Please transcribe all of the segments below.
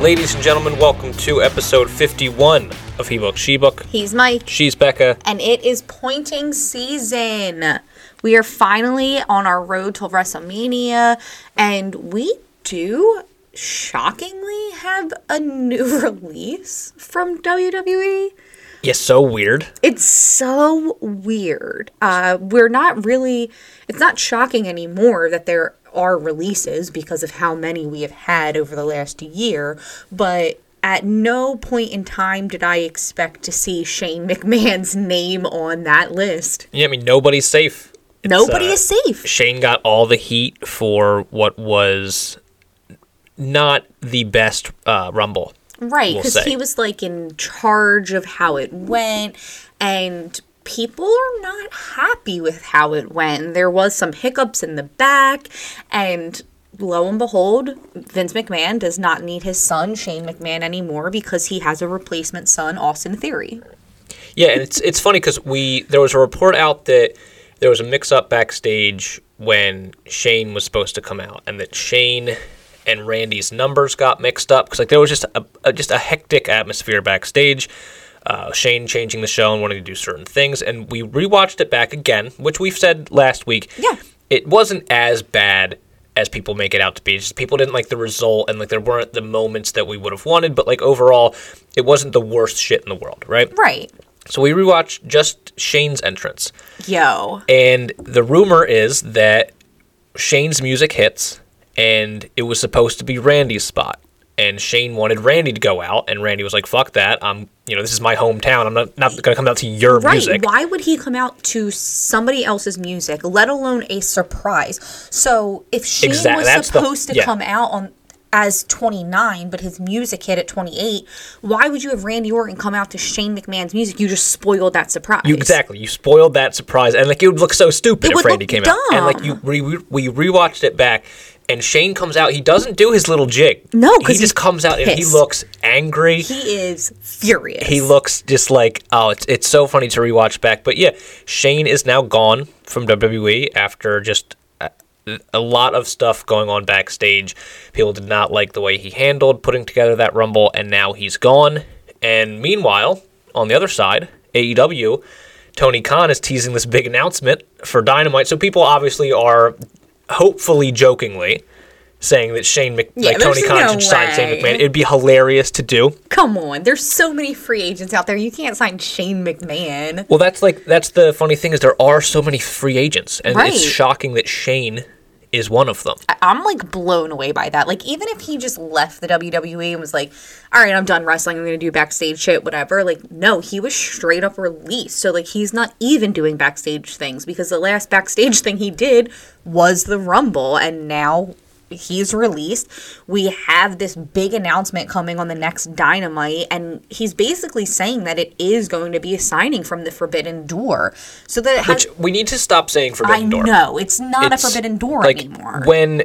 Ladies and gentlemen, welcome to episode 51 of He Book, She Book. He's Mike, She's Becca. and it is pointing season. We are finally on our road to WrestleMania, and we do shockingly have a new release from WWE. Yeah, so weird. It's so weird. Uh, we're not really, it's not shocking anymore that there are releases because of how many we have had over the last year, but at no point in time did I expect to see Shane McMahon's name on that list. Yeah, I mean, nobody's safe. It's, Nobody uh, is safe. Shane got all the heat for what was not the best uh, Rumble. Right, we'll because he was like in charge of how it went, and people are not happy with how it went. There was some hiccups in the back, and lo and behold, Vince McMahon does not need his son Shane McMahon anymore because he has a replacement son, Austin Theory. Yeah, and it's it's funny because we there was a report out that there was a mix up backstage when Shane was supposed to come out, and that Shane and Randy's numbers got mixed up because like there was just a, a just a hectic atmosphere backstage. Uh, Shane changing the show and wanting to do certain things, and we rewatched it back again, which we've said last week. Yeah. it wasn't as bad as people make it out to be. Just people didn't like the result, and like there weren't the moments that we would have wanted. But like overall, it wasn't the worst shit in the world, right? Right. So we rewatched just Shane's entrance, Yo. and the rumor is that Shane's music hits, and it was supposed to be Randy's spot. And Shane wanted Randy to go out, and Randy was like, "Fuck that! I'm, you know, this is my hometown. I'm not not gonna come out to your Right. music." Why would he come out to somebody else's music, let alone a surprise? So if Shane Exactly, was that's the- supposed to yeah. come out on as 29, but his music hit at 28, why would you have Randy Orton come out to Shane McMahon's music? You just spoiled that surprise. You exactly. You spoiled that surprise, and like it would look so stupid It if Randy came out. And like you, re- we rewatched it back, and Shane comes out. He doesn't do his little jig. No, he just comes out and he looks angry. He is furious. he looks just like oh it's it's so funny to rewatch back but yeah shane is now gone from wwe after just a, a lot of stuff going on backstage people did not like the way he handled putting together that rumble and now he's gone and meanwhile on the other side aew tony khan is teasing this big announcement for dynamite so people obviously are hopefully jokingly saying that Shane Mc, Yeah, like Tony Khan no should sign Shane. McMahon. It'd be hilarious to do. Come on, there's so many free agents out there. You can't sign Shane McMahon. Well, that's like that's the funny thing is there are so many free agents, and Right. it's shocking that Shane is one of them. I'm like blown away by that. Like, even if he just left the WWE and was like, all right, I'm done wrestling, I'm gonna do backstage shit, whatever. Like, no, he was straight up released. So, like, he's not even doing backstage things because the last backstage thing he did was the Rumble, and now he's released. We have this big announcement coming on the next Dynamite, and he's basically saying that it is going to be a signing from the Forbidden Door. So that it has. Which we need to stop saying I Forbidden Door. know it's not It's a Forbidden Door like, anymore. When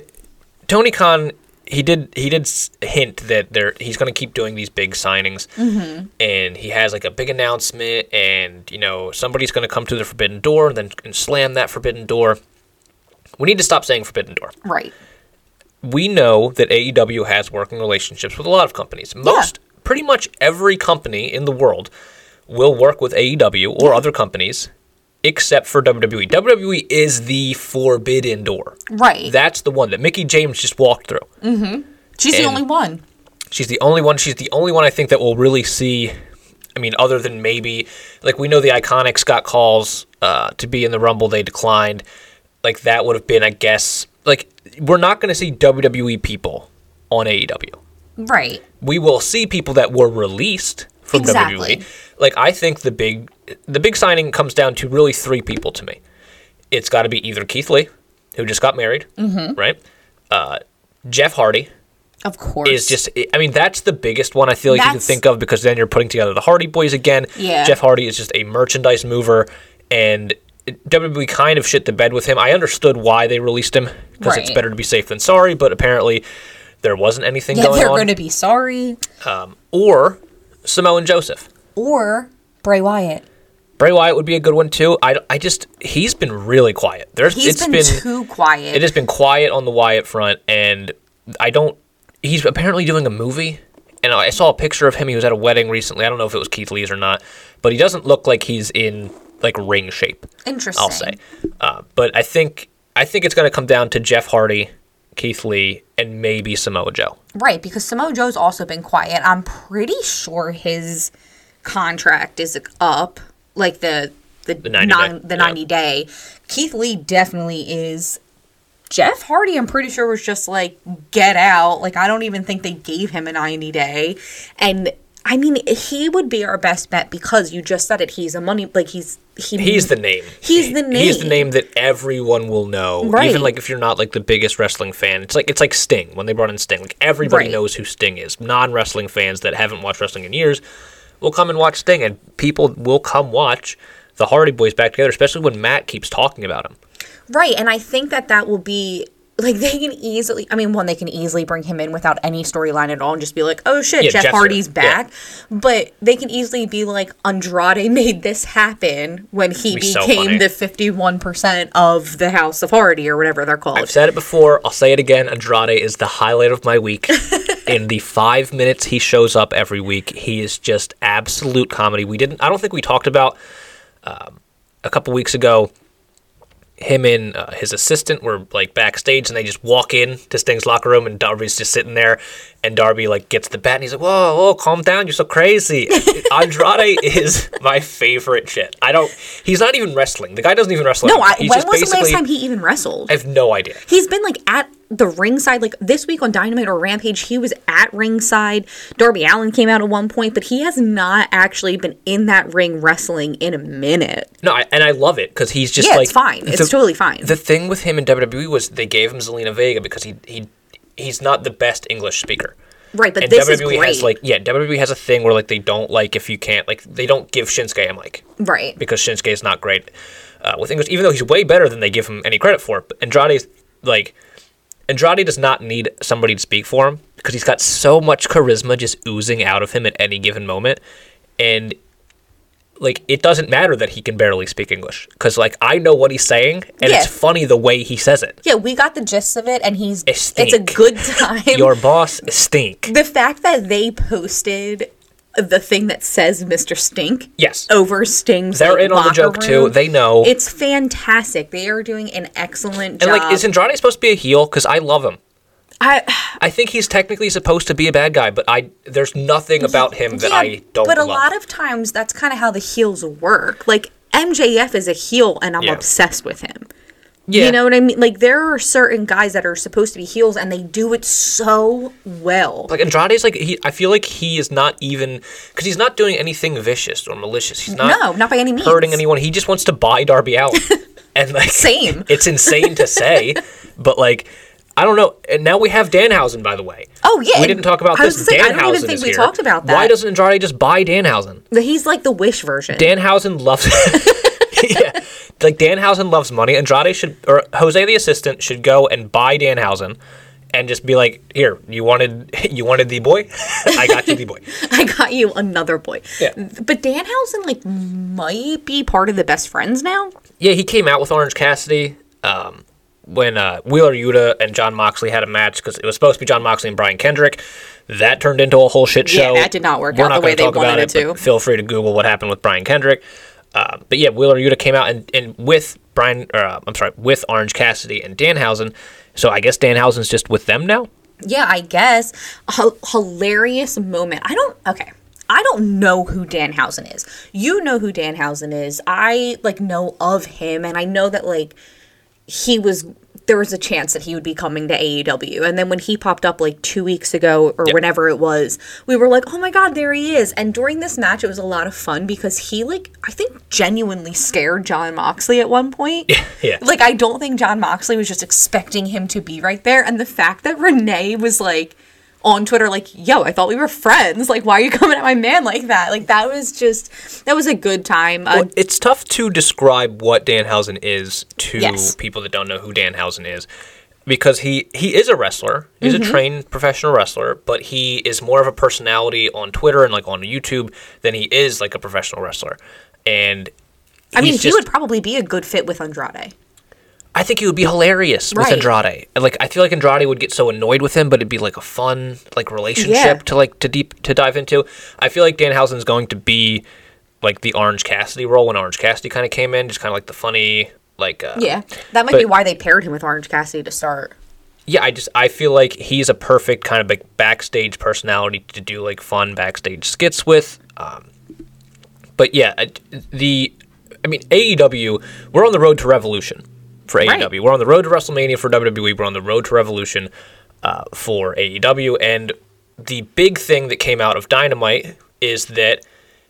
Tony Khan he did he did hint that there he's going to keep doing these big signings, Mm-hmm. and he has like a big announcement, and you know somebody's going to come to the Forbidden Door, and then and slam that Forbidden Door. We need to stop saying Forbidden Door. right. We know that AEW has working relationships with a lot of companies. Most, pretty much every company in the world will work with AEW or other companies except for WWE. WWE is the forbidden door. Right. That's the one that Mickie James just walked through. Mm-hmm. She's the only one. She's the only one. She's the only one I think that will really see. I mean, other than maybe like we know the Iconics got calls uh, to be in the Rumble, they declined. Like that would have been, I guess. Like we're not going to see WWE people on AEW. Right. We will see people that were released from Exactly. WWE. Like I think the big the big signing comes down to really three people to me. It's got to be either Keith Lee, who just got married, Mm-hmm. right? Uh, Jeff Hardy, Of course. is just I mean that's the biggest one I feel like you can think of because then you're putting together the Hardy Boys again. Yeah. Jeff Hardy is just a merchandise mover and WWE kind of shit the bed with him. I understood why they released him because it's better to be safe than sorry, but apparently there wasn't anything going on. yeah, going they're on. going to be sorry. Um, or Samoan Joseph. Or Bray Wyatt. Bray Wyatt would be a good one too. I, I just he's been really quiet. There's He's it's been, too quiet. it has been quiet on the Wyatt front, and I don't. He's apparently doing a movie, and I saw a picture of him. He was at a wedding recently. I don't know if it was Keith Lee's or not, but he doesn't look like he's in like ring shape. Interesting. I'll say. Uh, but I think I think it's going to come down to Jeff Hardy, Keith Lee, and maybe Samoa Joe. Right, because Samoa Joe's also been quiet. I'm pretty sure his contract is up, like the the, The 90 non, day, the yeah. 90 day. Keith Lee definitely is. Jeff Hardy, I'm pretty sure was just like get out. Like I don't even think they gave him a 90 day, and I mean he would be our best bet because you just said it. He's a money like he's he He's the name. He's the name. He's the name. that everyone will know. Right. Even like if you're not like the biggest wrestling fan, it's like it's like Sting when they brought in Sting. Like everybody Right. knows who Sting is. Non wrestling fans that haven't watched wrestling in years will come and watch Sting, and people will come watch the Hardy Boys back together, especially when Matt keeps talking about him. Right, and I think that that will be like they can easily. I mean, one they can easily bring him in without any storyline at all and just be like, "Oh shit, Yeah, Jeff Jeff's Hardy's here. Yeah. back." But they can easily be like, "Andrade made this happen when he Be became funny. the fifty-one percent of the House of Hardy or whatever they're called." I've said it before. I'll say it again. Andrade is the highlight of my week. In the five minutes he shows up every week, he is just absolute comedy. We didn't. I don't think we talked about um, a couple weeks ago. Him and uh, his assistant were like backstage, and they just walk in to Sting's locker room, and Darby's just sitting there, and Darby like gets the bat, and he's like, "Whoa, whoa, calm down, you're so crazy." Andrade is my favorite shit. I don't. He's not even wrestling. The guy doesn't even wrestle. no. I, when was the last time he even wrestled? I have no idea. He's been like at the ringside, like this week on Dynamite or Rampage, he was at ringside. Darby Allin came out at one point, but he has not actually been in that ring wrestling in a minute. No, I, and I love it because he's just Yeah, like it's fine. It's totally fine. The thing with him in WWE was they gave him Zelina Vega because he he he's not the best English speaker. Right, but And this is WWE great. has like yeah, WWE has a thing where like they don't like if you can't like they don't give Shinsuke a mic right. because Shinsuke is not great uh, with English, even though he's way better than they give him any credit for. But Andrade's like Andrade does not need somebody to speak for him because he's got so much charisma just oozing out of him at any given moment, and like it doesn't matter that he can barely speak English because like I know what he's saying and Yeah. it's funny the way he says it. Yeah, we got the gist of it, and he's It it's a good time. Your boss stink. the fact that they posted the thing that says Mr. Stink Yes. over Sting's They're like, in on the joke too. They know. It's fantastic. They are doing an excellent and job. like, is Andrade supposed to be a heel? Because I love him. I, I think he's technically supposed to be a bad guy, but I there's nothing about him that Yeah, I don't. But a love. lot of times that's kind of how the heels work. Like MJF is a heel, and I'm Yeah. obsessed with him. yeah, You know what I mean? Like there are certain guys that are supposed to be heels, and they do it so well. like Andrade's like he. I feel like he is not even because he's not doing anything vicious or malicious. He's not no, not by any means. hurting anyone. He just wants to buy Darby out. and like Same. It's insane to say, but like. I don't know. And now we have Danhausen, by the way. Oh, yeah, we didn't talk about I this. gonna say, I don't even Danhausen think we here. talked about that. Why doesn't Andrade just buy Danhausen? He's like the Wish version. Danhausen loves yeah. Like Danhausen loves money. Andrade should or Jose the assistant should go and buy Danhausen and just be like, "Here, you wanted you wanted the boy? I got you the boy." I got you another boy. Yeah. But Danhausen like might be part of the best friends now. Yeah, he came out with Orange Cassidy um, when uh, Wheeler Yuta and Jon Moxley had a match because it was supposed to be Jon Moxley and Brian Kendrick. That turned into a whole shit show. Yeah, that did not work We're out not the way they wanted it to. Feel free to Google what happened with Brian Kendrick. Uh, but yeah, Wheeler Yuta came out and, and with Brian, or uh, I'm sorry, with Orange Cassidy and Danhausen. So I guess Danhausen's just with them now. Yeah, I guess. H- hilarious moment. I don't. Okay. I don't know who Danhausen is. You know who Danhausen is. I like know of him, and I know that like he was. There was a chance that he would be coming to AEW, and then when he popped up like two weeks ago or whenever it was, we were like, "Oh my god, there he is!" And during this match, it was a lot of fun because he like I think genuinely scared Jon Moxley at one point. Yeah. Like I don't think Jon Moxley was just expecting him to be right there, and the fact that Renee was like on Twitter, like, "Yo, I thought we were friends. Like, why are you coming at my man like that?" Like that was just that was a good time. Uh, Well, it's tough to describe what Danhausen is to Yes. people that don't know who Danhausen is. Because he, he is a wrestler. He's Mm-hmm. a trained professional wrestler, but he is more of a personality on Twitter and like on YouTube than he is like a professional wrestler. And I mean, he's he would probably be a good fit with Andrade. I think he would be hilarious with Andrade. And, Like I feel like Andrade would get so annoyed with him, but it'd be like a fun like relationship Yeah. to like to deep to dive into. I feel like Danhausen's going to be like the Orange Cassidy role when Orange Cassidy kind of came in, just kind of like the funny like uh, Yeah, that might But- be why they paired him with Orange Cassidy to start. yeah, I just I feel like he's a perfect kind of like backstage personality to do like fun backstage skits with. Um, but yeah, the I mean AEW, we're on the road to Revolution for AEW. Right. We're on the road to WrestleMania for WWE. We're on the road to Revolution uh, for AEW, and the big thing that came out of Dynamite is that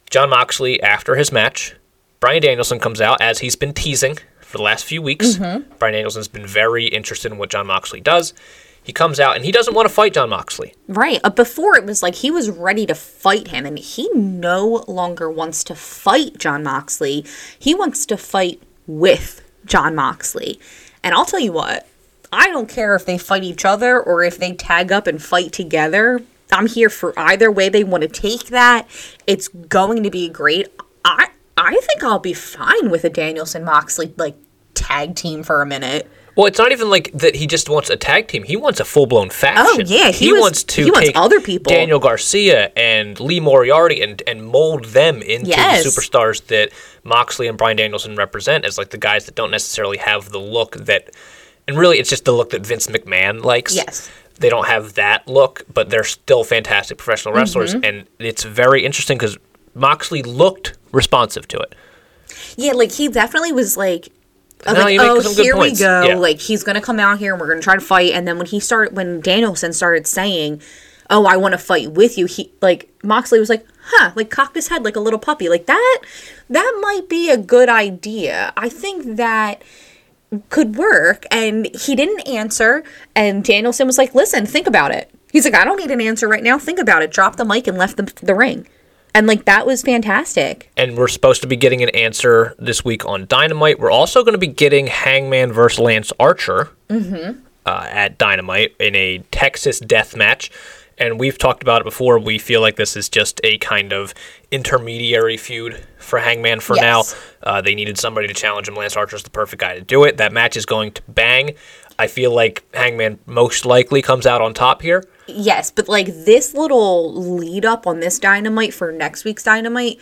Jon Moxley, after his match, Bryan Danielson comes out as he's been teasing for the last few weeks. Mm-hmm. Bryan Danielson's been very interested in what Jon Moxley does. He comes out and he doesn't want to fight Jon Moxley. Right. Uh, before it was like he was ready to fight him, and he no longer wants to fight Jon Moxley. He wants to fight with Jon Moxley. And I'll tell you what, I don't care if they fight each other or if they tag up and fight together. I'm here for either way they want to take that. It's going to be great. I I think I'll be fine with a Danielson Moxley like tag team for a minute. Well, it's not even like that. He just wants a tag team. He wants a full blown faction. Oh, yeah, he was- wants to he wants take other people. Daniel Garcia and Lee Moriarty, and and mold them into Yes. the superstars that Moxley and Bryan Danielson represent as like the guys that don't necessarily have the look that, and really it's just the look that Vince McMahon likes. Yes. They don't have that look, but they're still fantastic professional wrestlers, Mm-hmm. and it's very interesting because Moxley looked responsive to it. Yeah, like he definitely was like, No, like oh, here we go. Yeah. Like he's gonna come out here and we're gonna try to fight. And then when he started, when Danielson started saying, "Oh, I want to fight with you," he like Moxley was like, "Huh," like cocked his head like a little puppy. Like that, that might be a good idea. I think that could work. And he didn't answer. And Danielson was like, "Listen, think about it." He's like, "I don't need an answer right now. Think about it." Dropped the mic and left the, the ring. And like that was fantastic. and we're supposed to be getting an answer this week on Dynamite. We're also going to be getting Hangman versus Lance Archer uh, at Dynamite in a Texas death match. And we've talked about it before. We feel like this is just a kind of intermediary feud for Hangman for Yes. now. Uh, they needed somebody to challenge him. Lance Archer's the perfect guy to do it. That match is going to bang. I feel like Hangman most likely comes out on top here. Yes, but like this little lead up on this dynamite for next week's dynamite,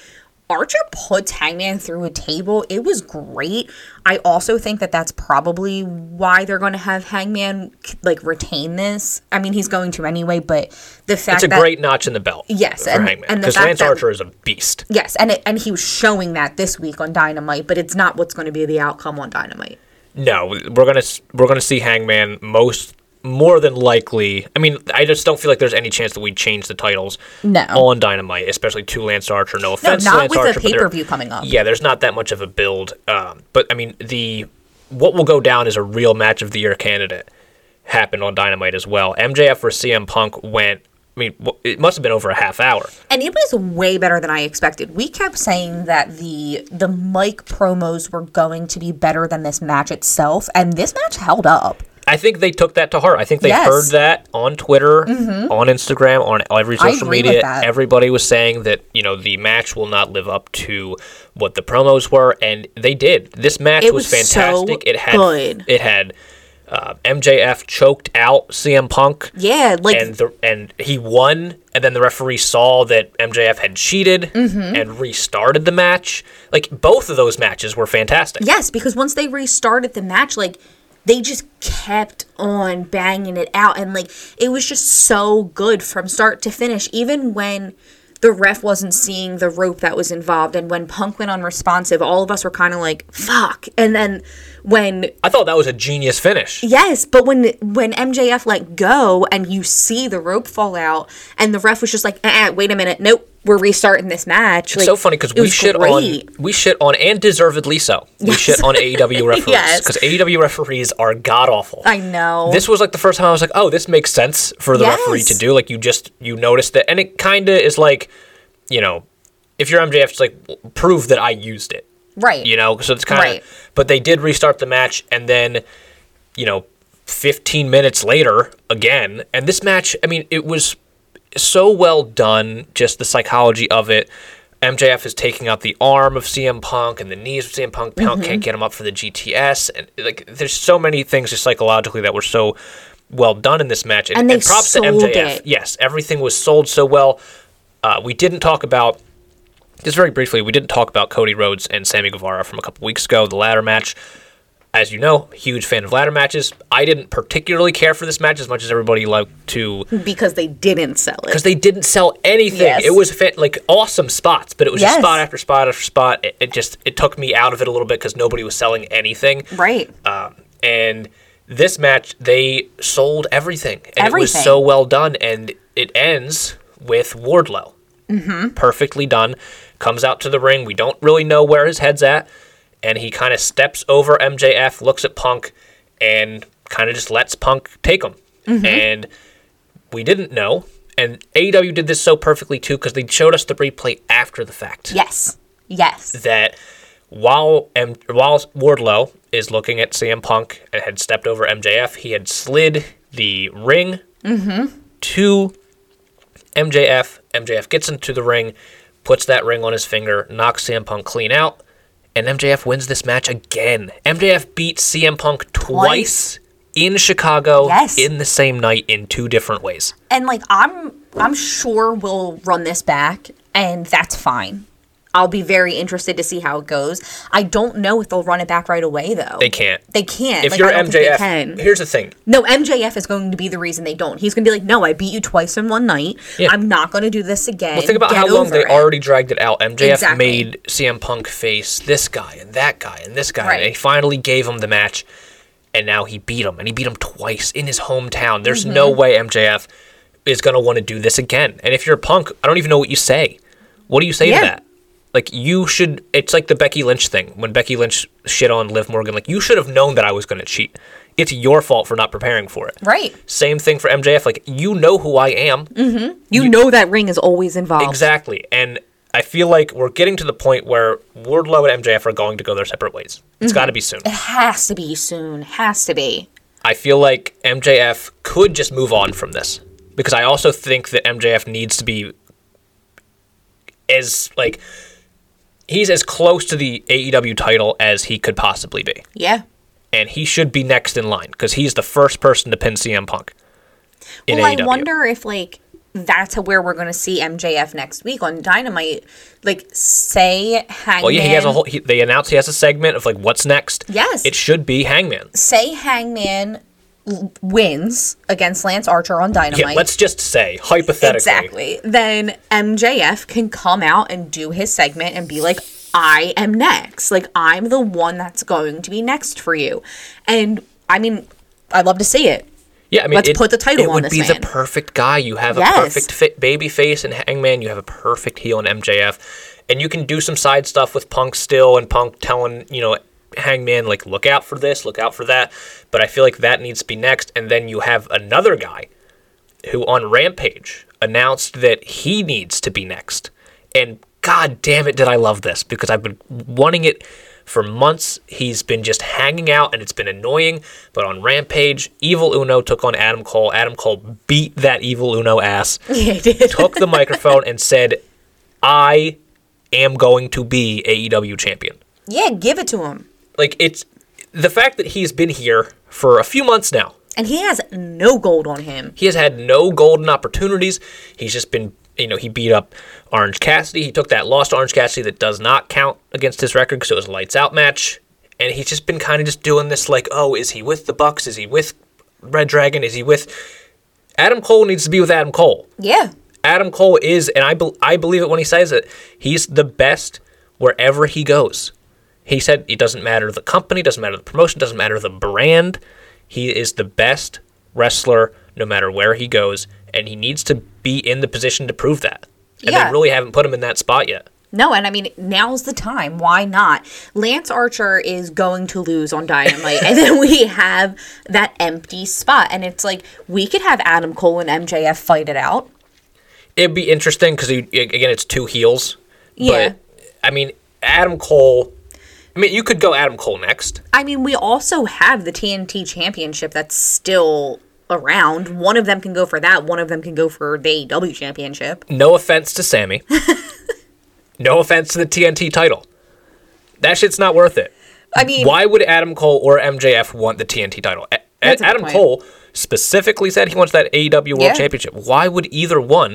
Archer puts Hangman through a table. It was great. I also think that that's probably why they're going to have Hangman like retain this. I mean, he's going to anyway, but the fact It's a that great notch in the belt. Yes, for and- Hangman because Lance that- Archer is a beast. yes, and it, and he was showing that this week on Dynamite, but it's not what's going to be the outcome on Dynamite. No, we're gonna we're gonna see Hangman most more than likely. I mean, I just don't feel like there's any chance that we'd change the titles No. on Dynamite, especially to Lance Archer. No offense, to not Lance with a Archer, but pay-per-view coming up. Yeah, there's not that much of a build. Um, but I mean, the what will go down as a real match of the year candidate happened on Dynamite as well. MJF versus CM Punk went. I mean, it must have been over a half hour. and it was way better than I expected. We kept saying that the the mic promos were going to be better than this match itself, and this match held up. I think they took that to heart. I think they Yes. heard that on Twitter, on Instagram, on every social media. Everybody was saying that you know the match will not live up to what the promos were, and they did. This match was, was so fantastic. it had good. it had uh, MJF choked out CM Punk. Yeah, like And the and he won, and then the referee saw that MJF had cheated Mm-hmm. and restarted the match. Like both of those matches were fantastic. yes, because once they restarted the match, like they just kept on banging it out, and like it was just so good from start to finish. Even when the ref wasn't seeing the rope that was involved, and when Punk went unresponsive, all of us were kind of like, "Fuck!" And then when I thought that was a genius finish. Yes, but when when MJF let go and you see the rope fall out, and the ref was just like, uh "Wait a minute, nope, we're restarting this match." It's so funny because we shit great. on we shit on and deservedly so. We Yes. shit on AEW referees Yes. because AEW referees are god awful. I know. This was like the first time I was like, oh, this makes sense for the referee to do. Like you just you notice that, and it kind of is like, you know, if you're MJF, it's like prove that I used it. right. You know, so it's kind of. Right. But they did restart the match, and then, you know, 15 minutes later again, and this match. I mean, it was so well done. Just the psychology of it. MJF is taking out the arm of CM Punk and the knees of CM Punk. Punk Mm-hmm. can't get him up for the GTS, and like there's so many things just psychologically that were so well done in this match. And they props sold to MJF. it. Yes, everything was sold so well. Uh, we didn't talk about just very briefly. We didn't talk about Cody Rhodes and Sammy Guevara from a couple weeks ago, the ladder match. As you know, huge fan of ladder matches. I didn't particularly care for this match as much as everybody liked to because they didn't sell it. because they didn't sell anything. Yes. It was fa- like awesome spots, but it was just Yes. spot after spot after spot. It, it just it took me out of it a little bit because nobody was selling anything. Right. Um, and this match, they sold everything, and it was so well done. And it ends with Wardlow, mm-hmm. perfectly done. Comes out to the ring. We don't really know where his head's at, and he kind of steps over MJF, looks at Punk, and kind of just lets Punk take him. Mm-hmm. And we didn't know. And AEW did this so perfectly too because they showed us the replay after the fact yes. Yes. that while M- while Wardlow is looking at CM Punk and had stepped over MJF, he had slid the ring mm-hmm. to MJF. MJF gets into the ring, puts that ring on his finger, knocks CM Punk clean out, and MJF wins this match again. MJF beat CM Punk twice, in Chicago Yes. in the same night in two different ways. And like I'm I'm sure we'll run this back and that's fine. I'll be very interested to see how it goes. I don't know if they'll run it back right away though. They can't. They can't. If Like, you're MJF, here's the thing. No, MJF is going to be the reason they don't. He's going to be like, "No, I beat you twice in one night. Yeah. I'm not going to do this again." Well, think about Get how long they it." already dragged it out. MJF Exactly. made CM Punk face this guy and that guy and this guy, Right. and he finally gave him the match, and now he beat him, and he beat him twice in his hometown. There's no Mm-hmm. way MJF is gonna want to do this again. And if you're Punk, I don't even know what you say. What do you say Yeah. to that? Like you should. It's like the Becky Lynch thing when Becky Lynch shit on Liv Morgan. Like you should have known that I was gonna cheat. It's your fault for not preparing for it. Right. Same thing for MJF. Like you know who I am. You know that ring is always involved. Exactly. And I feel like we're getting to the point where Wardlow and MJF are going to go their separate ways. It's Mm-hmm. got to be soon. It has to be soon. Has to be. I feel like MJF could just move on from this because I also think that MJF needs to be as like he's as close to the AEW title as he could possibly be. Yeah. And he should be next in line because he's the first person to pin CM Punk. In Well, I wonder if like that's where we're going to see MJF next week on Dynamite. Like, say Hangman. Well, yeah, he has a whole. He, they announced he has a segment of like what's next. Yes. it should be Hangman. say Hangman wins against Lance Archer on Dynamite. Yeah, let's just say hypothetically. exactly. Then MJF can come out and do his segment and be like, I am next. Like, I'm the one that's going to be next for you. And I mean, I'd love to see it. Yeah, I mean, Let's it, put the title it would be man. the perfect guy. You have a perfect fit baby face and Hangman. You have a perfect heel in MJF, and you can do some side stuff with Punk still, and Punk telling you know Hangman like look out for this, look out for that. But I feel like that needs to be next, and then you have another guy who on Rampage announced that he needs to be next, and god damn it, did I love this because I've been wanting it for months. He's been just hanging out and it's been annoying. But on Rampage, Evil Uno took on Adam Cole. Adam Cole beat that Evil Uno ass, Yeah, took the microphone and said, I am going to be AEW champion. yeah, give it to him. Like, it's the fact that he's been here for a few months now. And he has no gold on him. He has had no golden opportunities. He's just been, you know, he beat up Orange Cassidy. He took that loss to Orange Cassidy that does not count against his record because it was a lights out match. And he's just been kind of just doing this like, oh, is he with the Bucks? Is he with Red Dragon? Is he with. Adam Cole needs to be with Adam Cole. Yeah. Adam Cole is, and I, bel I believe it when he says it, he's the best wherever he goes. He said it doesn't matter the company, doesn't matter the promotion, doesn't matter the brand. He is the best wrestler no matter where he goes, and he needs to be in the position to prove that. And Yeah. they really haven't put him in that spot yet. No, and I mean, now's the time. Why not? Lance Archer is going to lose on Dynamite, and then we have that empty spot. And it's like, we could have Adam Cole and MJF fight it out. It'd be interesting because again, it's two heels. Yeah. But I mean, Adam Cole. I mean, you could go Adam Cole next. I mean, we also have the TNT Championship that's still around. One of them can go for that, one of them can go for the AEW Championship. No offense to Sammy. No offense to the TNT title. That shit's not worth it. I mean, Why would Adam Cole or MJF want the TNT title? A- Adam point. Cole specifically said he wants that AEW World Yeah. Championship. Why would either one?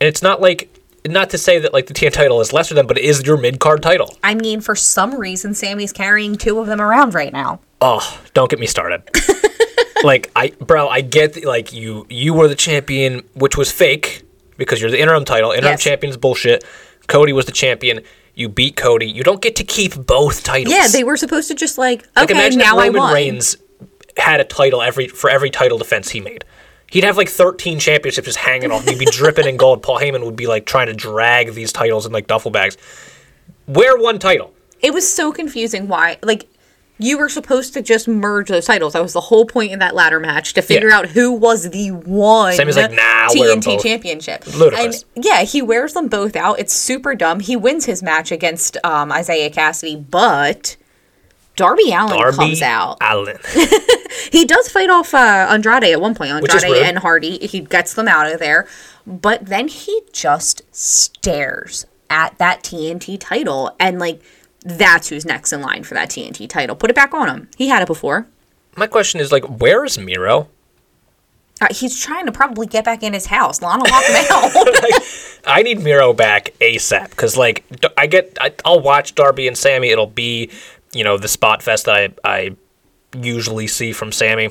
And it's not like not to say that like the TNT title is lesser than, but it is your mid card title. I mean, for some reason, Sammy's carrying two of them around right now. Oh, don't get me started. like I, bro, I get that, like you you were the champion, which was fake because you're the interim title. Interim Yes. champion's bullshit. Cody was the champion. You beat Cody. You don't get to keep both titles. Yeah, they were supposed to just like, Like okay, imagine now if I Roman won. Reigns had a title every for every title defense he made. He'd have like 13 championships just hanging off. He'd be dripping in gold. Paul Heyman would be like trying to drag these titles in like duffel bags. Wear one title. It was so confusing why, like, you were supposed to just merge those titles. That was the whole point in that ladder match to figure Yeah. out who was the one Sammy's like, nah, I'll wear 'em TNT championship. Ludicrous. And yeah, he wears them both out. It's super dumb. He wins his match against um, Isiah Kassidy, but Darby Allin Darby comes out. Allin. He does fight off uh, Andrade at one point. Andrade and Hardy. He gets them out of there, but then he just stares at that TNT title, and like that's who's next in line for that TNT title. Put it back on him. He had it before. My question is like, where is Miro? Uh, he's trying to probably get back in his house. Lana locked him out. I need Miro back ASAP because like I get I, I'll watch Darby and Sammy. It'll be you know the spot fest that I I usually see from Sammy,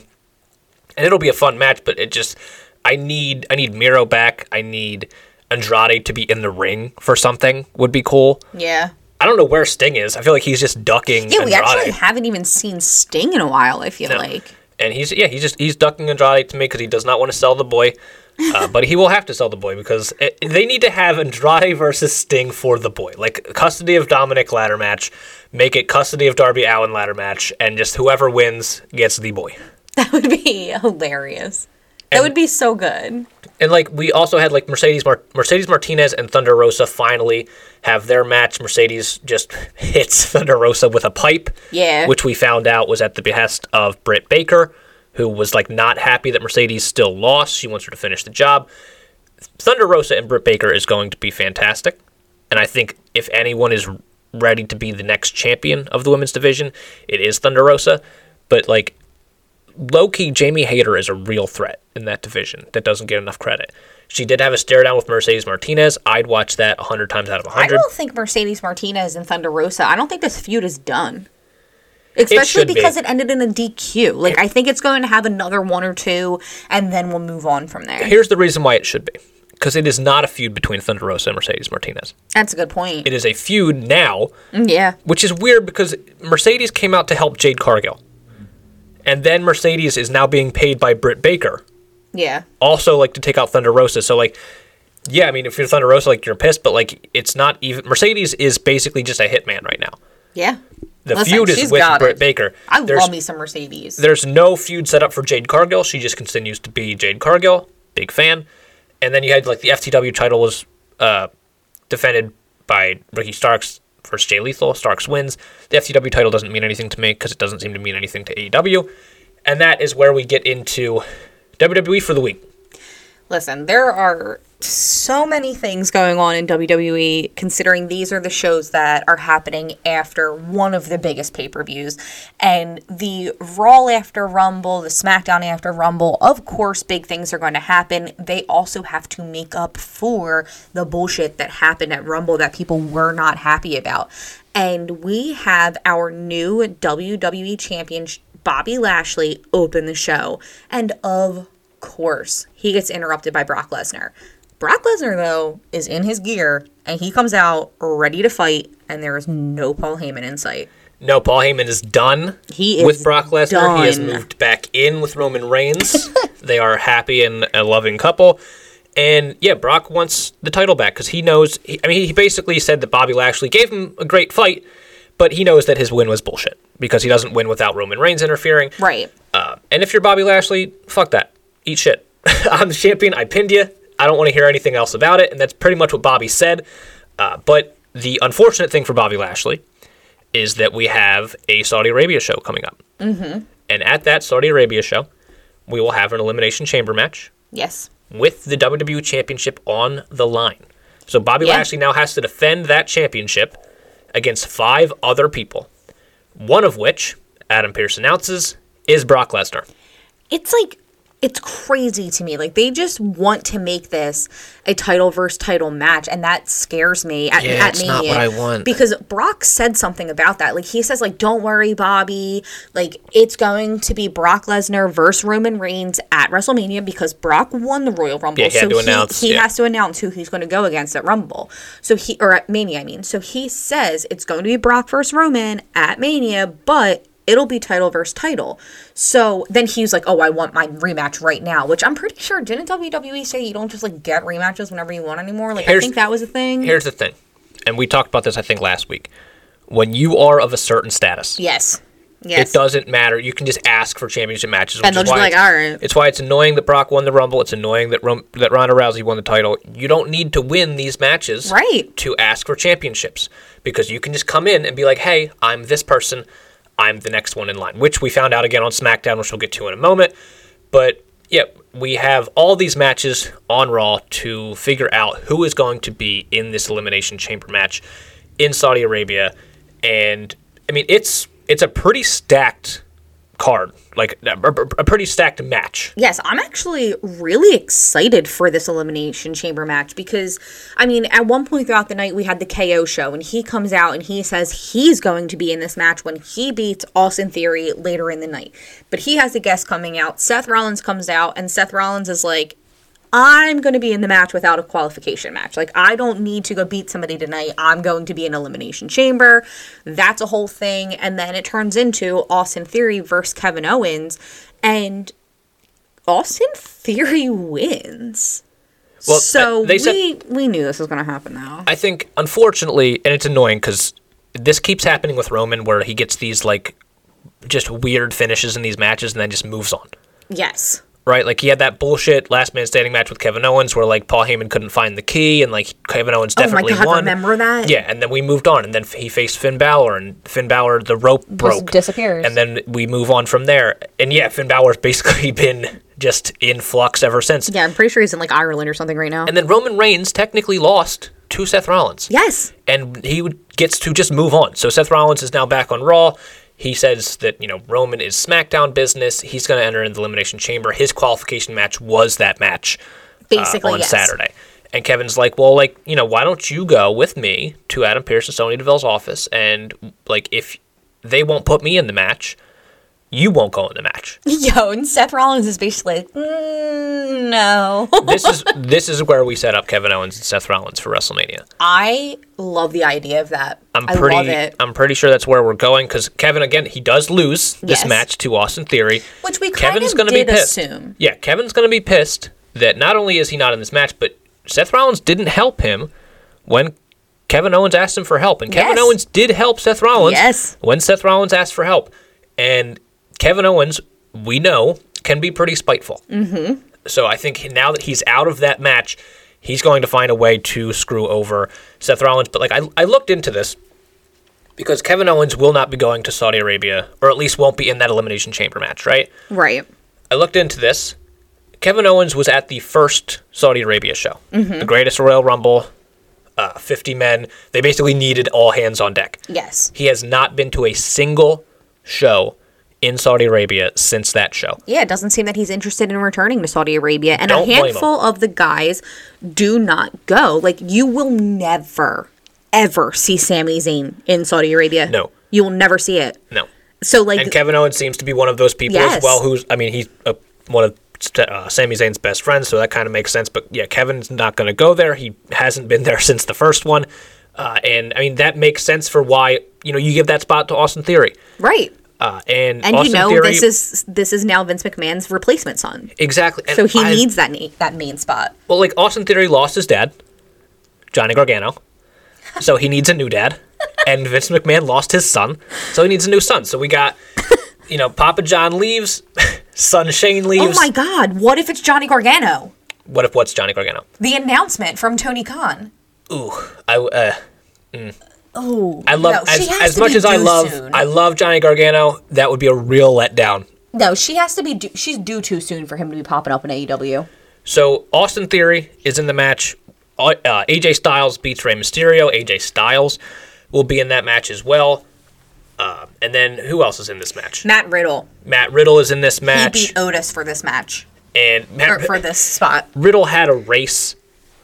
and it'll be a fun match. But it just I need I need Miro back. I need Andrade to be in the ring for something would be cool. yeah. I don't know where Sting is. I feel like he's just ducking Yeah, we actually haven't even seen Sting in a while. I feel No. like. and he's yeah he's just he's ducking Andrade to me because he does not want to sell the boy, uh, but he will have to sell the boy because it, they need to have Andrade versus Sting for the boy, like custody of Dominic ladder match, make it custody of Darby Allin ladder match, and just whoever wins gets the boy. That would be hilarious. That And- would be so good. And like we also had like Mercedes Mar- Mercedes Martinez and Thunder Rosa finally have their match. Mercedes just hits Thunder Rosa with a pipe. Yeah. Which we found out was at the behest of Britt Baker, who was like not happy that Mercedes still lost. She wants her to finish the job. Thunder Rosa and Britt Baker is going to be fantastic. And I think if anyone is ready to be the next champion of the women's division, it is Thunder Rosa. But like low key, Jamie Hayter is a real threat in that division that doesn't get enough credit. She did have a stare down with Mercedes Martinez. I'd watch that 100 times out of I 100. don't think Mercedes Martinez and Thunder Rosa. I don't think this feud is done. Especially be. because it ended in a DQ. Like I think it's going to have another one or two, and then we'll move on from there. Here's the reason why it should be because it is not a feud between Thunder Rosa and Mercedes Martinez. That's a good point. It is a feud now, mm, yeah, which is weird because Mercedes came out to help Jade Cargill. And then Mercedes is now being paid by Britt Baker, yeah. also like to take out Thunder Rosa. So like, yeah, I mean, if you're Thunder Rosa, like you're pissed, but like it's not even. Mercedes is basically just a hitman right now. Yeah. The Listen, feud is with Britt. Baker. I There's- love me some Mercedes. There's no feud set up for Jade Cargill. She just continues to be Jade Cargill. Big fan. And then you had like the FTW title was uh, defended by Ricky Starks versus Jay Lethal. Starks wins. The FTW title doesn't mean anything to me because it doesn't seem to mean anything to AEW. And that is where we get into WWE for the week. Listen, there are so many things going on in WWE, considering these are the shows that are happening after one of the biggest pay per views. And the Raw after Rumble, the SmackDown after Rumble, of course, big things are going to happen. They also have to make up for the bullshit that happened at Rumble that people were not happy about. And we have our new WWE Champion, Bobby Lashley, open the show. And of course, he gets interrupted by Brock Lesnar. Brock Lesnar, though, is in his gear and he comes out ready to fight, and there is no Paul Heyman in sight. No, Paul Heyman is done He is with Brock Lesnar. He has moved back in with Roman Reigns. they are happy and a loving couple. And yeah, Brock wants the title back because he knows. He, I mean, he basically said that Bobby Lashley gave him a great fight, but he knows that his win was bullshit because he doesn't win without Roman Reigns interfering. Right. Uh, and if you're Bobby Lashley, fuck that. Eat shit. I'm the champion. I pinned you. I don't want to hear anything else about it. And that's pretty much what Bobby said. Uh, but the unfortunate thing for Bobby Lashley is that we have a Saudi Arabia show coming up. Mm-hmm. And at that Saudi Arabia show, we will have an Elimination Chamber match Yes. with the WWE Championship on the line. So Bobby Yeah. Lashley now has to defend that championship against five other people. One of which, Adam Pearce announces, is Brock Lesnar. it's like it's crazy to me. Like they just want to make this a title versus title match, and that scares me at, Yeah, at it's not what I want. Because Brock said something about that. Like he says, like, don't worry, Bobby. Like it's going to be Brock Lesnar versus Roman Reigns at WrestleMania because Brock won the Royal Rumble. Yeah, he had so to he, announce, he yeah. has to announce who he's going to go against at Rumble. So he or at Mania, I mean. So he says it's going to be Brock versus Roman at Mania, but it'll be title versus title. So then he's like, "Oh, I want my rematch right now," which I'm pretty sure didn't WWE say you don't just like get rematches whenever you want anymore? Like I think that was a thing. Here's the thing, and we talked about this, I think, last week. When you are of a certain status, yes. Yes. it doesn't matter. You can just ask for championship matches. And they'll just be like, "All right." It's why it's annoying that Brock won the Rumble. It's annoying that Rum- that Ronda Rousey won the title. You don't need to win these matches Right. to ask for championships because you can just come in and be like, "Hey, I'm this person. I'm the next one in line," which we found out again on SmackDown, which we'll get to in a moment. But yeah, we have all these matches on Raw to figure out who is going to be in this Elimination Chamber match in Saudi Arabia, and I mean it's it's a pretty stacked card, like a, a pretty stacked match. Yes, I'm actually really excited for this Elimination Chamber match because, I mean, at one point throughout the night, we had the KO show, and he comes out and he says he's going to be in this match when he beats Austin Theory later in the night. But he has a guest coming out. Seth Rollins comes out, and Seth Rollins is like, I'm going to be in the match without a qualification match. Like, I don't need to go beat somebody tonight. I'm going to be in Elimination Chamber. That's a whole thing. And then it turns into Austin Theory versus Kevin Owens. And Austin Theory wins. Well, so they said- we we knew this was going to happen now. I think, unfortunately, and it's annoying because this keeps happening with Roman, where he gets these like just weird finishes in these matches and then just moves on. yes. Right, like he had that bullshit last man standing match with Kevin Owens, where like Paul Heyman couldn't find the key, and like Kevin Owens definitely Oh my definitely God, won. remember that? Yeah, and then we moved on, and then he faced Finn Balor, and Finn Balor the rope broke, disappears. and then we move on from there. And yeah, Finn Balor's basically been just in flux ever since. Yeah, I'm pretty sure he's in like Ireland or something right now. And then Roman Reigns technically lost to Seth Rollins. yes. and he gets to just move on. So Seth Rollins is now back on Raw. He says that you know Roman is SmackDown business. He's going to enter in the Elimination Chamber. His qualification match was that match uh, Basically, on yes. Saturday. And Kevin's like, well, like you know, why don't you go with me to Adam Pearce and Sonya Deville's office? And like, if they won't put me in the match, you won't go in the match. Yo, and Seth Rollins is basically like, mm, no. this is this is where we set up Kevin Owens and Seth Rollins for WrestleMania. I love the idea of that. I'm I pretty. love it. I'm pretty sure that's where we're going because Kevin again he does lose this Yes. match to Austin Theory. Which we Kevin's gonna did be pissed. assume. Yeah, Kevin's gonna be pissed that not only is he not in this match, but Seth Rollins didn't help him when Kevin Owens asked him for help, and Kevin Yes. Owens did help Seth Rollins. Yes. When Seth Rollins asked for help, and Kevin Owens, we know, can be pretty spiteful. Mm-hmm. So I think now that he's out of that match, he's going to find a way to screw over Seth Rollins. But like I, I looked into this because Kevin Owens will not be going to Saudi Arabia, or at least won't be in that elimination chamber match, right? Right. I looked into this. Kevin Owens was at the first Saudi Arabia show, Mm-hmm. the greatest Royal Rumble, uh, 50 men. They basically needed all hands on deck. Yes. He has not been to a single show in Saudi Arabia since that show. Yeah, it doesn't seem that he's interested in returning to Saudi Arabia. And Don't a handful of the guys do not go. Like, you will never, ever see Sami Zayn in Saudi Arabia. No. You will never see it. No. So, like, And Kevin Owens seems to be one of those people as well who's, I mean, he's uh one of uh, Sami Zayn's best friends, so that kind of makes sense. But yeah, Kevin's not going to go there. He hasn't been there since the first one. Uh, and I mean, that makes sense for why, you know, you give that spot to Austin Theory. right. Uh, and And you know, Theory, this is this is now Vince McMahon's replacement son. exactly. And So he I- needs that na- that main spot. Well, like Austin Theory lost his dad, Johnny Gargano, so he needs a new dad, and Vince McMahon lost his son, so he needs a new son. So we got, you know, Papa John leaves, son Shane leaves. Oh my God! What if it's Johnny Gargano? What if what's Johnny Gargano? The announcement from Tony Khan. Ooh, I uh, Oh, I love no, as, as much as I love soon. I love Johnny Gargano. That would be a real letdown. No, she has to be. Due, she's due too soon for him to be popping up in AEW. So Austin Theory is in the match uh, AJ Styles beats Rey Mysterio. AJ Styles will be in that match as well. Uh, and then who else is in this match? Matt Riddle. Matt Riddle is in this match. He match, beat Otis for this match. and Or Matt for this spot. Riddle had a race.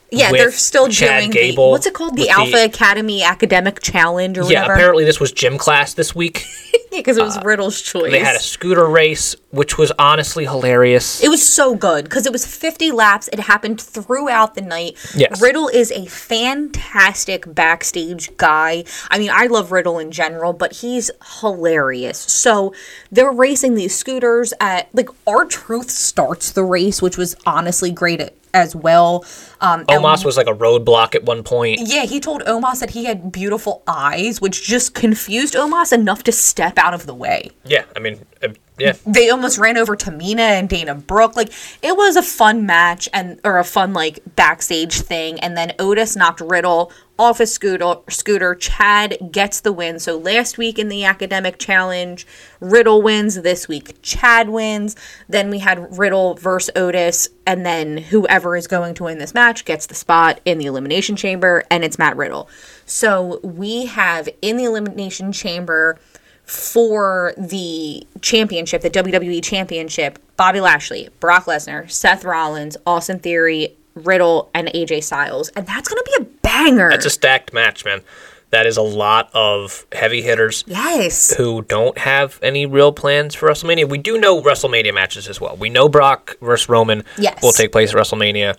Yeah, they're still Chad doing Gable the what's it called? The Alpha the- Academy Academic Challenge or Yeah, whatever. apparently this was gym class this week. because it was uh, Riddle's choice. They had a scooter race, which was honestly hilarious. It was so good because it was 50 laps. It happened throughout the night. Yes. Riddle is a fantastic backstage guy. I mean, I love Riddle in general, but he's hilarious. So they're racing these scooters at like R-Truth starts the race, which was honestly great at, as well. Um, Omos was like a roadblock at one point. yeah, he told Omos that he had beautiful eyes, which just confused Omos enough to step out of the way. Yeah, I mean, uh, yeah, they almost ran over Tamina and Dana Brooke. Like it was a fun match and or a fun like backstage thing. And then Otis knocked Riddle off his scooter. Scooter. Chad gets the win. So last week in the academic challenge, Riddle wins. This week, Chad wins. Then we had Riddle versus Otis, and then whoever is going to win this match gets the spot in the elimination chamber, and it's Matt Riddle. So we have in the elimination chamber for the championship, the WWE championship, Bobby Lashley, Brock Lesnar, Seth Rollins, Austin Theory, Riddle, and AJ Styles. And that's going to be a banger. That's a stacked match, man. That is a lot of heavy hitters yes. who don't have any real plans for WrestleMania. We do know WrestleMania matches as well. We know Brock versus Roman Yes. will take place at WrestleMania,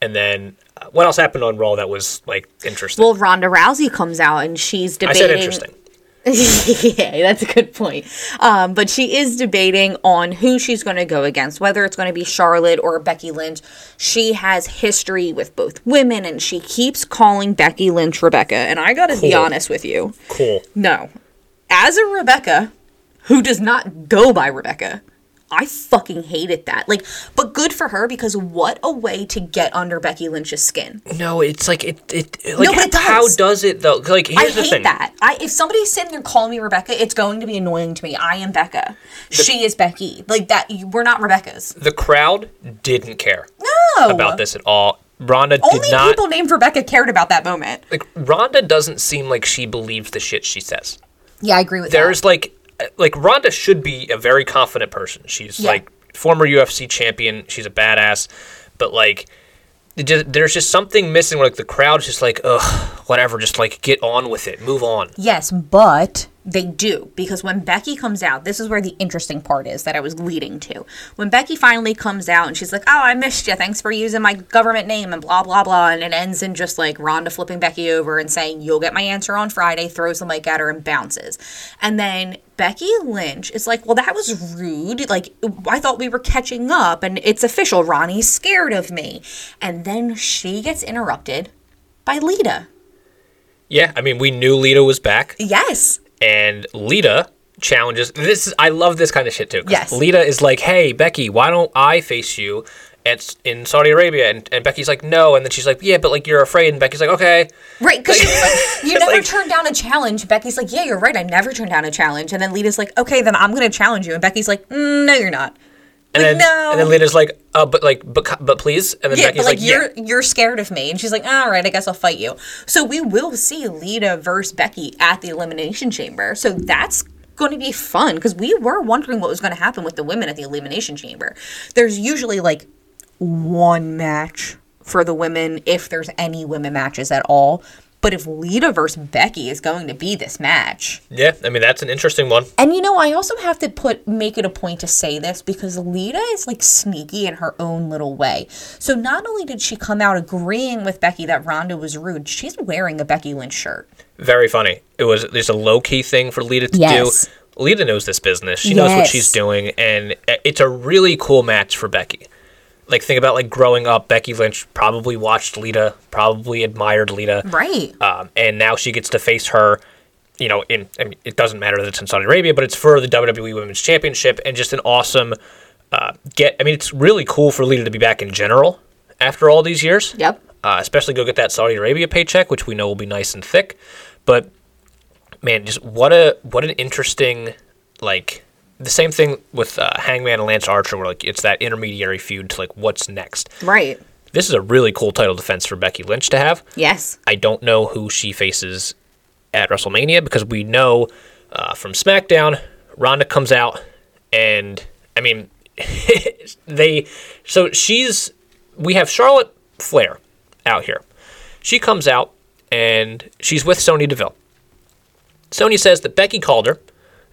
and then uh, what else happened on Raw that was like interesting? Well, Ronda Rousey comes out and she's I debating. said interesting. yeah, that's a good point. Um, but she is debating on who she's going to go against, whether it's going to be Charlotte or Becky Lynch. She has history with both women, and she keeps calling Becky Lynch Rebecca. And I got to be honest with you, Cool. no, as a Rebecca who does not go by Rebecca. I fucking hated that. Like, but good for her because what a way to get under Becky Lynch's skin. No, it's like it. It like but it how does. does it though? Like here's I the hate thing. that. I if somebody's sitting there calling me Rebecca, it's going to be annoying to me. I am Becca. she is Becky. Like that. you- We're not Rebecca's. The crowd didn't care No. about this at all. Ronda Only did not. people named Rebecca cared about that moment. like Ronda doesn't seem like she believes the shit she says. Yeah, I agree with that. There's like like Ronda should be a very confident person. She's Yeah. like former UFC champion. She's a badass, but like just, there's just something missing. Where, like the crowd's just like, ugh, whatever. Just like get on with it. Move on. Yes, but they do because when Becky comes out, this is where the interesting part is that I was leading to. When Becky finally comes out and she's like, "Oh, I missed you. Thanks for using my government name," and blah blah blah, and it ends in just like Ronda flipping Becky over and saying, "You'll get my answer on Friday." Throws the mic at her and bounces, and then Becky Lynch is like, "Well, that was rude. Like, I thought we were catching up, and it's official. Ronnie's scared of me," and then she gets interrupted by Lita. Yeah, I mean, we knew Lita was back, Yes. and Lita challenges. This is I love this kind of shit too. Yes. Lita is like, hey Becky, why don't I face you? At, in Saudi Arabia, and, and Becky's like, no, and then she's like, yeah, but like you're afraid, and Becky's like, okay, Right, because like, you never like- turned down a challenge. Becky's like, yeah, you're right. I never turned down a challenge. And then Lita's like, okay, then I'm going to challenge you. And Becky's like, mm, no, you're not. and Like, then no. and then Lita's like, uh, but like, but but please, and then Yeah, Becky's but like, like, you're yeah, you're scared of me. And she's like, all right, I guess I'll fight you. So we will see Lita versus Becky at the Elimination Chamber. So that's going to be fun because we were wondering what was going to happen with the women at the Elimination Chamber. There's usually like one match for the women if there's any women matches at all. But if Lita versus Becky is going to be this match, yeah. I mean, that's an interesting one. and you know, I also have to put make it a point to say this because Lita is like sneaky in her own little way. So not only did she come out agreeing with Becky that Ronda was rude, she's wearing a Becky Lynch shirt. Very funny. It was just a low key thing for Lita to Yes. do. Lita knows this business. She knows what she's doing, and it's a really cool match for Becky. Like think about like growing up, Becky Lynch probably watched Lita, probably admired Lita, Right. um, and now she gets to face her. You know, in I mean, it doesn't matter that it's in Saudi Arabia, but it's for the WWE Women's Championship, and just an awesome uh, get. I mean, it's really cool for Lita to be back in general after all these years. Yep. Uh, especially go get that Saudi Arabia paycheck, which we know will be nice and thick. But man, just what a what an interesting like the same thing with uh, Hangman and Lance Archer, where like it's that intermediary feud to like what's next. Right. this is a really cool title defense for Becky Lynch to have. Yes. I don't know who she faces at WrestleMania because we know uh, from SmackDown, Ronda comes out, and I mean, they. So she's. We have Charlotte Flair out here. She comes out and she's with Sonya Deville. Sonya says that Becky called her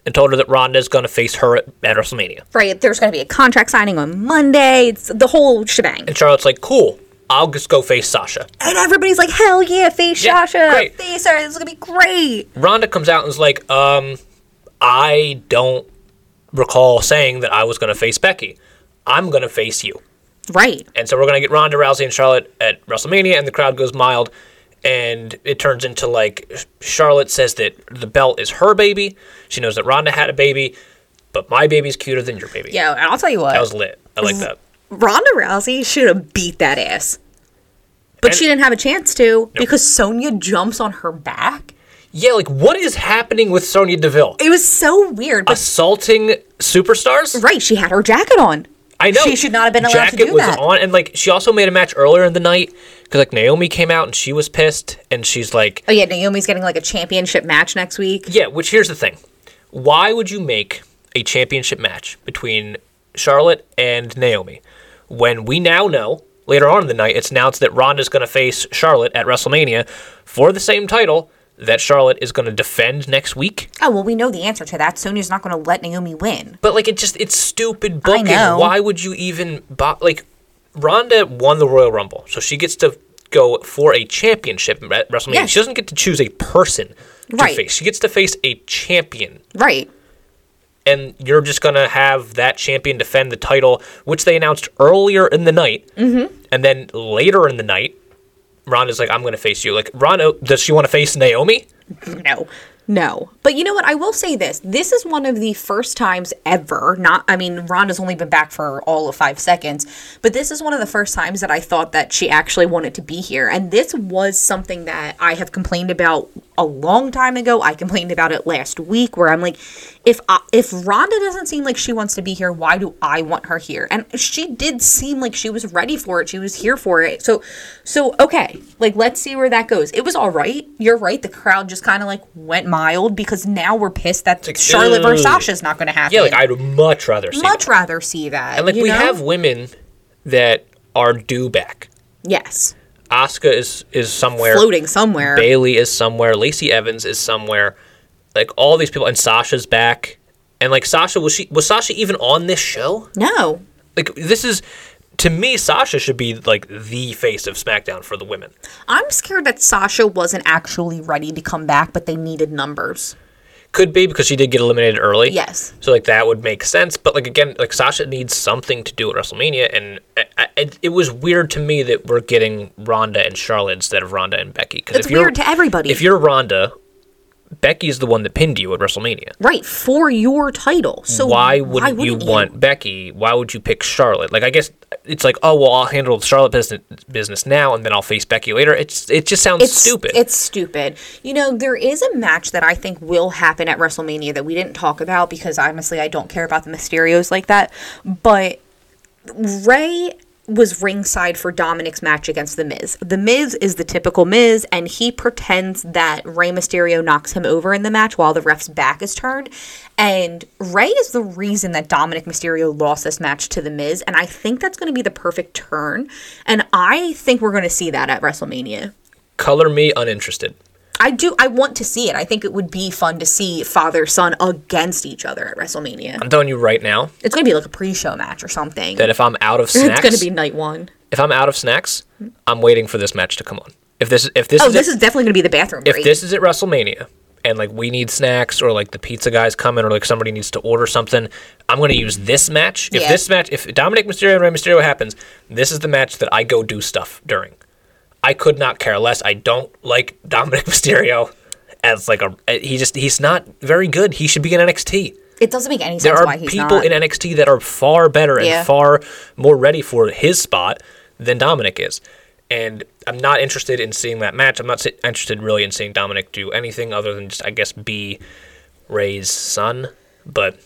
and told her that Ronda's going to face her at, at WrestleMania. Right. There's going to be a contract signing on Monday. It's the whole shebang. And Charlotte's like, cool, I'll just go face Sasha. And everybody's like, hell yeah, face Yeah, Sasha. great. Face her. This is going to be great. Ronda comes out and is like, um, I don't recall saying that I was going to face Becky. I'm going to face you. Right. And so we're going to get Ronda Rousey and Charlotte at WrestleMania, and the crowd goes mild. And it turns into like Charlotte says that the belt is her baby. She knows that Ronda had a baby, but my baby's cuter than your baby. Yeah, and I'll tell you what. That was lit. I like that. Ronda Rousey should have beat that ass. But And- she didn't have a chance to because Sonya jumps on her back. Yeah, like what is happening with Sonya Deville? It was so weird. Assaulting superstars? right, she had her jacket on. I know She should not have been allowed to Jacket do was that. on, and like she also made a match earlier in the night because like Naomi came out and she was pissed, and she's like, Oh yeah, Naomi's getting like a championship match next week. yeah. Which here's the thing: why would you make a championship match between Charlotte and Naomi when we now know later on in the night it's announced that Ronda's going to face Charlotte at WrestleMania for the same title that Charlotte is going to defend next week? Oh well, we know the answer to that. Sonya's not going to let Naomi win. But like it just it's stupid booking. know. Why would you even bo- like Ronda won the Royal Rumble, so she gets to go for a championship at WrestleMania. Yes. She doesn't get to choose a person to Right. face. She gets to face a champion. Right. And you're just gonna have that champion defend the title, which they announced earlier in the night, mm-hmm. and then later in the night, Ronda's like, "I'm gonna face you." Like, Ronda, oh, does she want to face Naomi? No. No. But you know what? I will say this. This is one of the first times ever, not, I mean, Ronda's only been back for all of five seconds, but this is one of the first times that I thought that she actually wanted to be here. And this was something that I have complained about a long time ago. I complained about it last week where I'm like, if I, if Ronda doesn't seem like she wants to be here, why do I want her here? And she did seem like she was ready for it. She was here for it. So, so okay, like let's see where that goes. It was all right. You're right. The crowd just kind of like went mild because now we're pissed that like, Charlotte versus. Sasha's not going to happen. Yeah, like I'd much rather see. much that. rather see that. And like we know? have women that are due back. yes, Asuka is is somewhere. floating somewhere. Bayley is somewhere. Lacey Evans is somewhere. Like all these people, and Sasha's back. And like Sasha was she was Sasha even on this show? no, Like this is to me, Sasha should be like the face of SmackDown for the women. I'm scared that Sasha wasn't actually ready to come back, but they needed numbers. Could be because she did get eliminated early. Yes. So like that would make sense. But like again, like Sasha needs something to do at WrestleMania, and I, I, it, it was weird to me that we're getting Ronda and Charlotte instead of Ronda and Becky. Because It's weird to everybody. If you're Ronda, Becky's the one that pinned you at WrestleMania. Right, for your title. So why wouldn't, you wouldn't want Becky? Why would you pick Charlotte? Like I guess it's like, oh well, I'll handle the Charlotte business business now, and then I'll face Becky later. It's it just sounds It's stupid. It's stupid. You know, there is a match that I think will happen at WrestleMania that we didn't talk about because honestly, I don't care about the Mysterios like that. But Rey was ringside for Dominic's match against The Miz. The Miz is the typical Miz, and he pretends that Rey Mysterio knocks him over in the match while the ref's back is turned. And Rey is the reason that Dominic Mysterio lost this match to The Miz, and I think that's going to be the perfect turn. And I think we're going to see that at WrestleMania. Color me uninterested. I do. I want to see it. I think it would be fun to see father son against each other at WrestleMania. I'm telling you right now It's going to be like a pre-show match or something. that if I'm out of snacks, it's going to be night one. if I'm out of snacks, I'm waiting for this match to come on. If this if this Oh, is this at, is definitely going to be the bathroom if break. this is at WrestleMania and like we need snacks or like the pizza guy's coming or like somebody needs to order something, I'm going to use this match. If Yeah. this match, if Dominic Mysterio and Rey Mysterio happens, this is the match that I go do stuff during. I could not care less. I don't like Dominic Mysterio as like a he just he's not very good. He should be in NXT. it doesn't make any sense There are why he's people not. in NXT that are far better and Yeah. far more ready for his spot than Dominic is. And I'm not interested in seeing that match. I'm not interested really in seeing Dominic do anything other than just, I guess, be Rey's son. But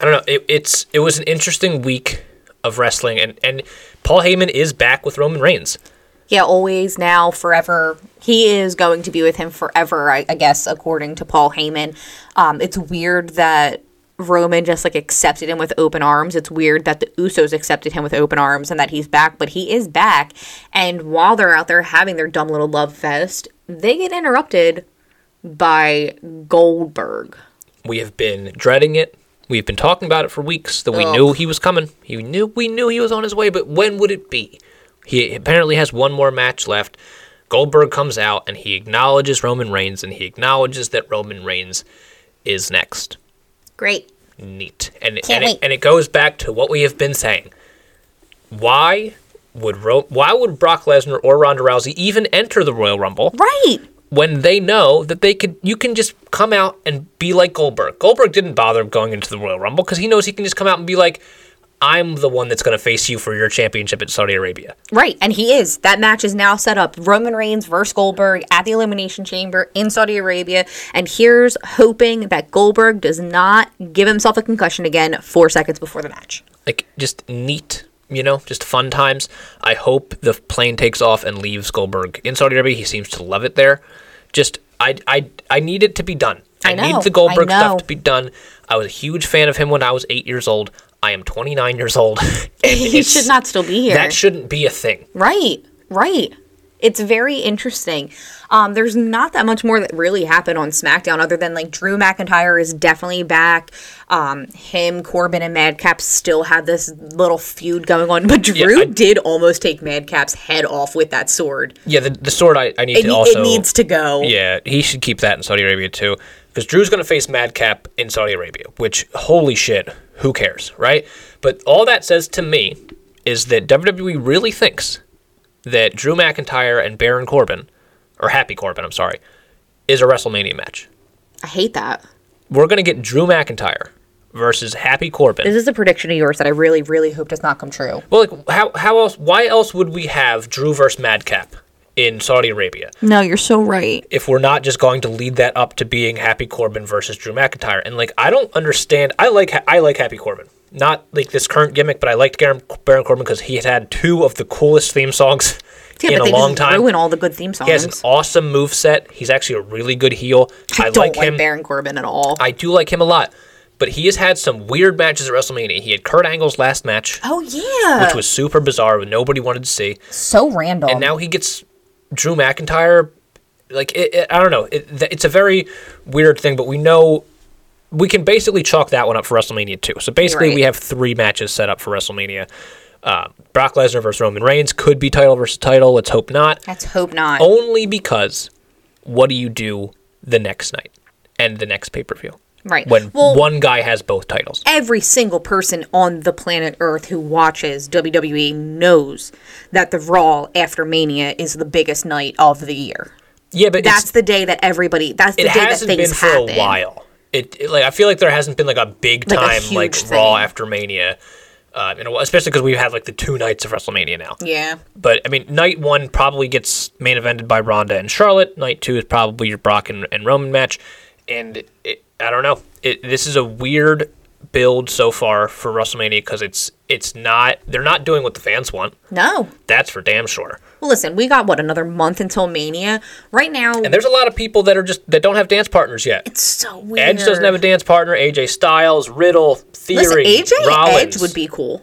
I don't know. It, it's it was an interesting week of wrestling, and and Paul Heyman is back with Roman Reigns. Yeah, always, now, forever. He is going to be with him forever, I, I guess, according to Paul Heyman. Um, it's weird that Roman just like accepted him with open arms. It's weird that the Usos accepted him with open arms and that he's back, but he is back. And while they're out there having their dumb little love fest, they get interrupted by Goldberg. We have been dreading it. We've been talking about it for weeks. That we Ugh. knew he was coming. He knew we knew he was on his way. But when would it be? He apparently has one more match left. Goldberg comes out and he acknowledges Roman Reigns and he acknowledges that Roman Reigns is next. Great. Neat. And and it, and it goes back to what we have been saying. Why would Ro- why would Brock Lesnar or Ronda Rousey even enter the Royal Rumble? Right. when they know that they could you can just come out and be like Goldberg. Goldberg didn't bother going into the Royal Rumble because he knows he can just come out and be like, I'm the one that's going to face you for your championship at Saudi Arabia. Right, and he is. That match is now set up. Roman Reigns versus Goldberg at the Elimination Chamber in Saudi Arabia. And here's hoping that Goldberg does not give himself a concussion again four seconds before the match. Like just neat, you know, just fun times. I hope the plane takes off and leaves Goldberg in Saudi Arabia. He seems to love it there. Just I I I need it to be done. I know, need the Goldberg I stuff to be done. I was a huge fan of him when I was 8 years old. I am 29 years old. And he should not still be here. That shouldn't be a thing. Right, right. It's very interesting. Um, there's not that much more that really happened on SmackDown other than like Drew McIntyre is definitely back. Um, him, Corbin, and Madcap still have this little feud going on, but Drew I- did almost take Madcap's head off with that sword. Yeah, the, the sword I, I need It, to also it needs to go. Yeah, he should keep that in Saudi Arabia too. Because Drew's going to face Madcap in Saudi Arabia, which, holy shit, who cares, right? But all that says to me is that WWE really thinks that Drew McIntyre and Baron Corbin, or Happy Corbin, I'm sorry, is a WrestleMania match. I hate that. We're going to get Drew McIntyre versus Happy Corbin. This is a prediction of yours that I really, really hope does not come true. well, like, how, how else, why else would we have Drew versus Madcap in Saudi Arabia? No, you're so right. if we're not just going to lead that up to being Happy Corbin versus Drew McIntyre. And like, I don't understand. I like I like Happy Corbin, not like this current gimmick, but I liked Baron, Baron Corbin because he had had two of the coolest theme songs Yeah, in a long time. ruin all the good theme songs. He has an awesome move set. He's actually a really good heel. I, I, don't like like, him. Baron Corbin at all. I do like him a lot. But he has had some weird matches at WrestleMania. He had Kurt Angle's last match, oh yeah, which was super bizarre, and nobody wanted to see. so random. and now he gets Drew McIntyre. Like it, it- I don't know, it, it's a very weird thing, but we know we can basically chalk that one up for WrestleMania too. So basically, Right. we have three matches set up for WrestleMania. Uh, Brock Lesnar versus Roman Reigns could be title versus title. Let's hope not. Let's hope not. Only because what do you do the next night and the next pay per view right. when well, one guy has both titles? every single person on the planet Earth who watches WWE knows that the Raw after Mania is the biggest night of the year. Yeah, but That's the day that everybody. That's the day that hasn't been things for happen. a while. It, it- like I feel like there hasn't been like a big time like, huge Raw after Mania, uh, in a especially because we've had like the two nights of WrestleMania now. Yeah. But I mean, night one probably gets main evented by Ronda and Charlotte. Night two is probably your Brock and, and Roman match, and it, I don't know. It, this is a weird build so far for WrestleMania because it's it's not they're not doing what the fans want. No. That's for damn sure. Well, listen, we got what another month until Mania. Right now, And there's a lot of people that are just that don't have dance partners yet. it's so weird. Edge doesn't have a dance partner. AJ Styles, Riddle, Theory, Listen, AJ Rollins. Edge would be cool.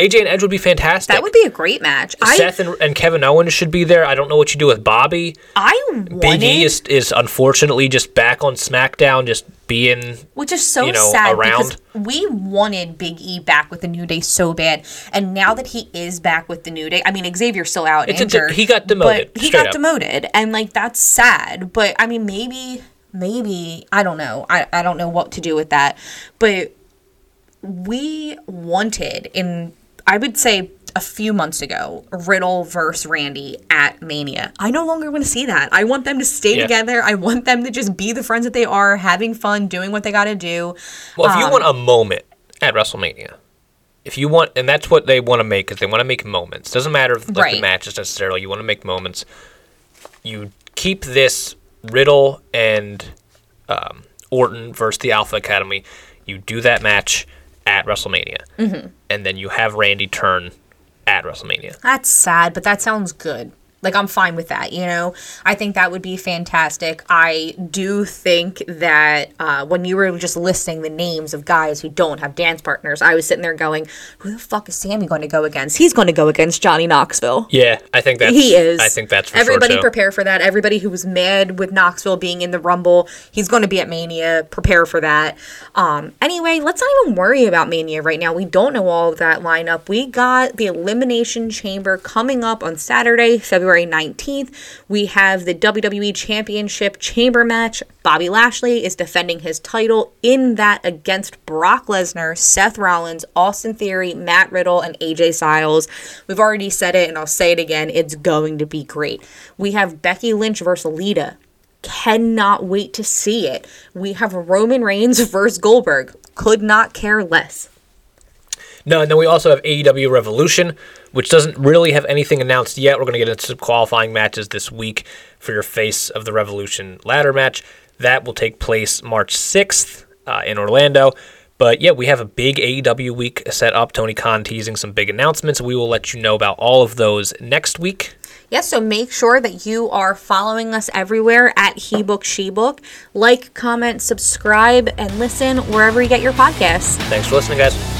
AJ and Edge would be fantastic. That would be a great match. I Seth and, and Kevin Owens should be there. I don't know what you do with Bobby. I wanted, Big E is, is unfortunately just back on SmackDown, just being which is so you know, sad around. because we wanted Big E back with the New Day so bad, and now that he is back with the New Day, I mean Xavier's still out It's de- injured. he got demoted, but he got up. demoted, and like that's sad. But I mean, maybe, maybe I don't know. I I don't know what to do with that, but we wanted in I would say a few months ago Riddle versus Randy at Mania. I no longer want to see that. I want them to stay Yeah. together. I want them to just be the friends that they are, having fun, doing what they got to do. well. If you Um, want a moment at WrestleMania, if you want, and that's what they want to make, is they want to make moments. Doesn't matter if like the Right. matches necessarily. You want to make moments. You keep this Riddle and um, Orton versus the Alpha Academy. You do that match, at WrestleMania, mm-hmm. and then you have Randy turn at WrestleMania. That's sad, but that sounds good. Like I'm fine with that, you know. I think that would be fantastic. I do think that uh, when you were just listing the names of guys who don't have dance partners, I was sitting there going, "Who the fuck is Sami going to go against? He's going to go against Johnny Knoxville." Yeah, I think that's he is. I think that's for everybody sure prepare for that. Everybody who was mad with Knoxville being in the Rumble, he's going to be at Mania. Prepare for that. Um, anyway, let's not even worry about Mania right now. We don't know all of that lineup. We got the Elimination Chamber coming up on Saturday, February 19th. We have the WWE Championship Chamber match. Bobby Lashley is defending his title in that against Brock Lesnar, Seth Rollins, Austin Theory, Matt Riddle, and AJ Styles. We've already said it and I'll say it again. It's going to be great. We have Becky Lynch versus Lita. Cannot wait to see it. We have Roman Reigns versus Goldberg. Could not care less. No, and then we also have AEW Revolution, which doesn't really have anything announced yet. We're going to get into some qualifying matches this week for your Face of the Revolution ladder match. That will take place March 6th uh, in Orlando. But yeah, we have a big AEW week set up. Tony Khan teasing some big announcements. We will let you know about all of those next week. Yes, so make sure that you are following us everywhere at HeBook SheBook. Like, comment, subscribe, and listen wherever you get your podcasts. Thanks for listening, guys.